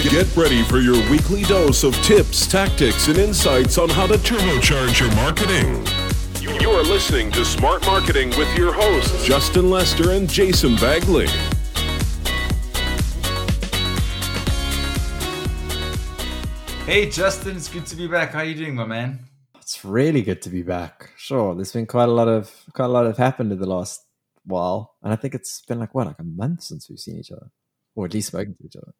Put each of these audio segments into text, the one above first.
Get ready for your weekly dose of tips, tactics, and insights on how to turbocharge your marketing. You are listening to Smart Marketing with your hosts, Justin Lester and Jason Bagley. Hey, Justin, it's good to be back. How are you doing, my man? It's really good to be back. Sure, there's been quite a lot of quite a lot of happened in the last while, and I think it's been like what, like a month since we've seen each other, or at least spoken to each other.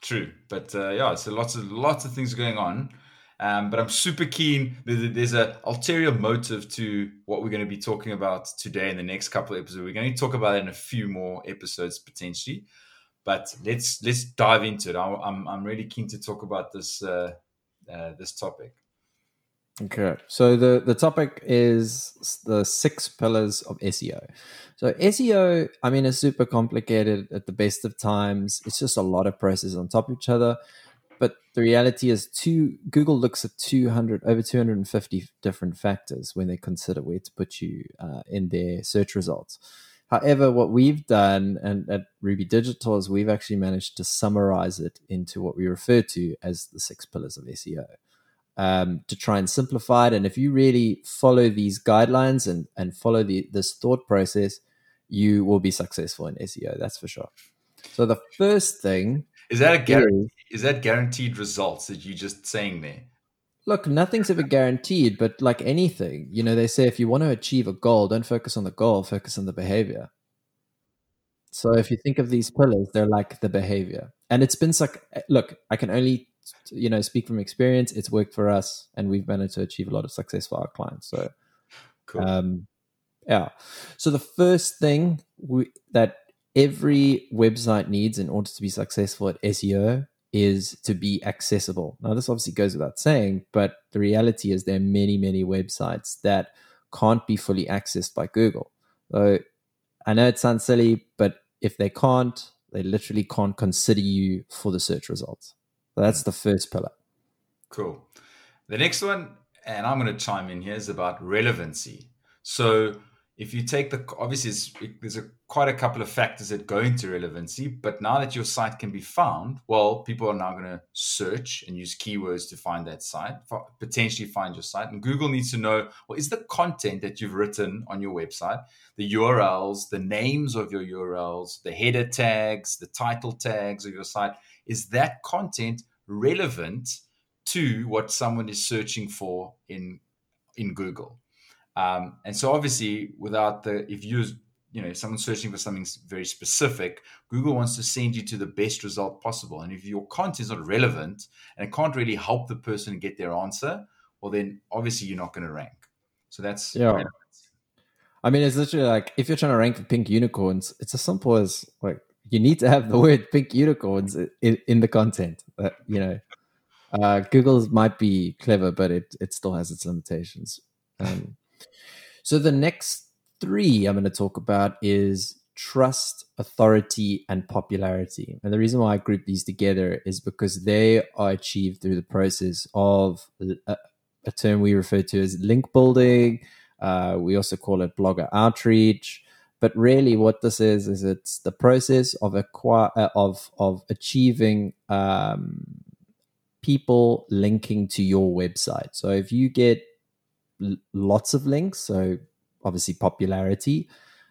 True, but uh, yeah, so lots of lots of things going on. Um, but I'm super keen. There's, a ulterior motive to what we're going to be talking about today in the next couple of episodes. We're going to talk about it in a few more episodes potentially, but let's let's dive into it. I'm I'm really keen to talk about this uh, uh, this topic. Okay, so the the topic is the six pillars of SEO. So SEO, I mean, is super complicated at the best of times. It's just a lot of processes on top of each other. But the reality is, two Google looks at two hundred over two hundred and fifty different factors when they consider where to put you uh, in their search results. However, what we've done and at Ruby Digital is we've actually managed to summarize it into what we refer to as the six pillars of SEO um, to try and simplify it. And if you really follow these guidelines and, and follow the, this thought process, you will be successful in SEO. That's for sure. So the first thing is that a guarantee, is, is that guaranteed results that you just saying there? Look, nothing's ever guaranteed, but like anything, you know, they say if you want to achieve a goal, don't focus on the goal, focus on the behavior. So if you think of these pillars, they're like the behavior. And it's been like, look, I can only, you know, speak from experience. It's worked for us and we've managed to achieve a lot of success for our clients. So, cool. um, yeah. So the first thing we, that every website needs in order to be successful at SEO is to be accessible. Now, this obviously goes without saying, but the reality is there are many, many websites that can't be fully accessed by Google. So I know it sounds silly, but if they can't, they literally can't consider you for the search results. That's the first pillar. Cool. The next one, and I'm going to chime in here, is about relevancy. So if you take the obviously there's a, quite a couple of factors that go into relevancy but now that your site can be found well people are now going to search and use keywords to find that site potentially find your site. And google needs to know well is the content that you've written on your website the urls the names of your urls the header tags the title tags of your site is that content relevant to what someone is searching for in in google um, and so obviously, without the if you you know if someone's searching for something very specific, Google wants to send you to the best result possible. And if your content is not relevant and it can't really help the person get their answer, well then obviously you're not going to rank. So that's yeah. Relevant. I mean, it's literally like if you're trying to rank for pink unicorns, it's as simple as like you need to have the word pink unicorns in, in the content. But, you know, uh, Google's might be clever, but it it still has its limitations. Um, so the next three I'm going to talk about is trust, authority, and popularity. And the reason why I group these together is because they are achieved through the process of a, a term we refer to as link building. Uh, we also call it blogger outreach. But really, what this is is it's the process of acquire uh, of of achieving um, people linking to your website. So if you get lots of links. So obviously popularity.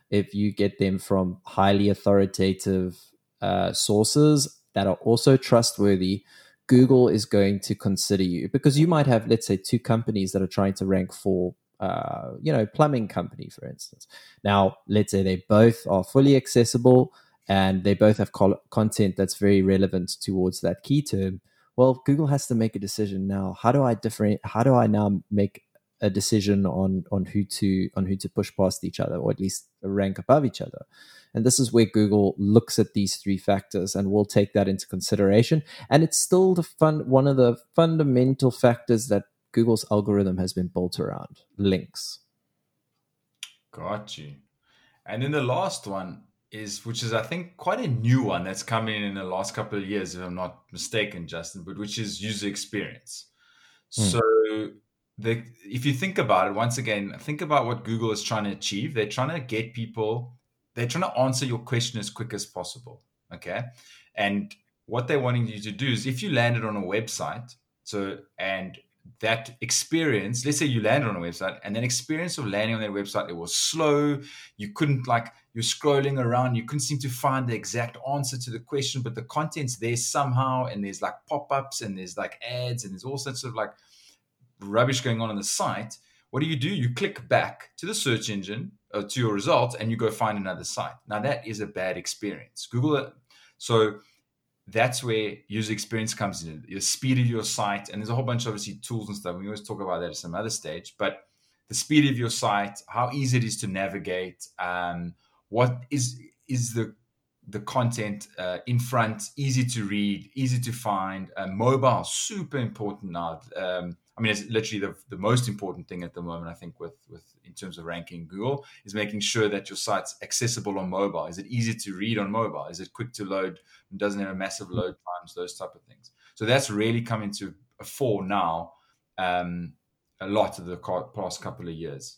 If you get them from highly authoritative uh, sources that are also trustworthy, Google is going to consider you because you might have, let's say, two companies that are trying to rank for, uh, you know, plumbing company, for instance. Now, let's say they both are fully accessible and they both have col- content that's very relevant towards that key term. Well, Google has to make a decision now. How do I different? How do I now make a decision on on who to on who to push past each other or at least rank above each other. And this is where google looks at these three factors and will take that into consideration. And it's still the fun one of the fundamental factors that google's algorithm has been built around links. Got you. And then the last one is which is i think quite a new one that's come in in the last couple of years if i'm not mistaken justin but which is user experience. Mm. so the if you think about it once again think about what google is trying to achieve they're trying to get people they're trying to answer your question as quick as possible okay and what they're wanting you to do is if you landed on a website, so and that experience, let's say you landed on a website and that experience of landing on that website, it was slow. You couldn't like you're scrolling around, you couldn't seem to find the exact answer to the question, but the content's there somehow, and there's like pop-ups and there's like ads and there's all sorts of like rubbish going on on the site. What do you do? You click back to the search engine uh, to your results and you go find another site. Now that is a bad experience. Google it. So that's where user experience comes in, the speed of your site, and there's a whole bunch of obviously tools and stuff. We always talk about that at some other stage, but the speed of your site, how easy it is to navigate, um, what is is the the content uh, in front, easy to read, easy to find, uh, mobile, super important now. Um, I mean, it's literally the, the most important thing at the moment. I think with with in terms of ranking Google is making sure that your site's accessible on mobile. Is it easy to read on mobile? Is it quick to load? and Doesn't have a massive load times? Those type of things. So that's really coming to a fore now. Um, a lot of the past couple of years.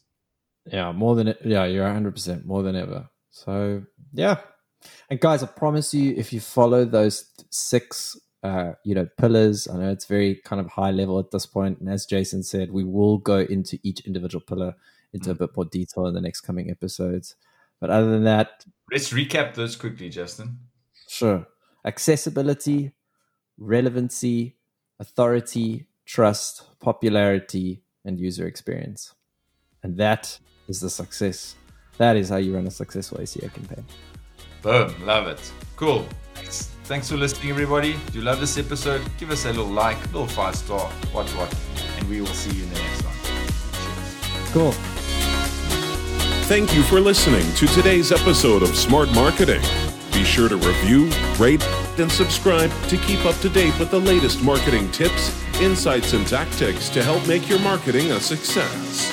Yeah, more than yeah, you're 100 percent more than ever. So yeah, and guys, I promise you, if you follow those six uh, you know, pillars. I know it's very kind of high level at this point, and as Jason said, we will go into each individual pillar into a mm. bit more detail in the next coming episodes. But other than that, let's recap those quickly, Justin. Sure. Accessibility, relevancy, authority, trust, popularity, and user experience. And that is the success. That is how you run a successful SEO campaign. Boom. Love it. Cool. Thanks for listening, everybody. If you love this episode, give us a little like, a little five star, what, what, and we will see you in the next one. Cheers. Cool. Thank you for listening to today's episode of Smart Marketing. Be sure to review, rate, and subscribe to keep up to date with the latest marketing tips, insights, and tactics to help make your marketing a success.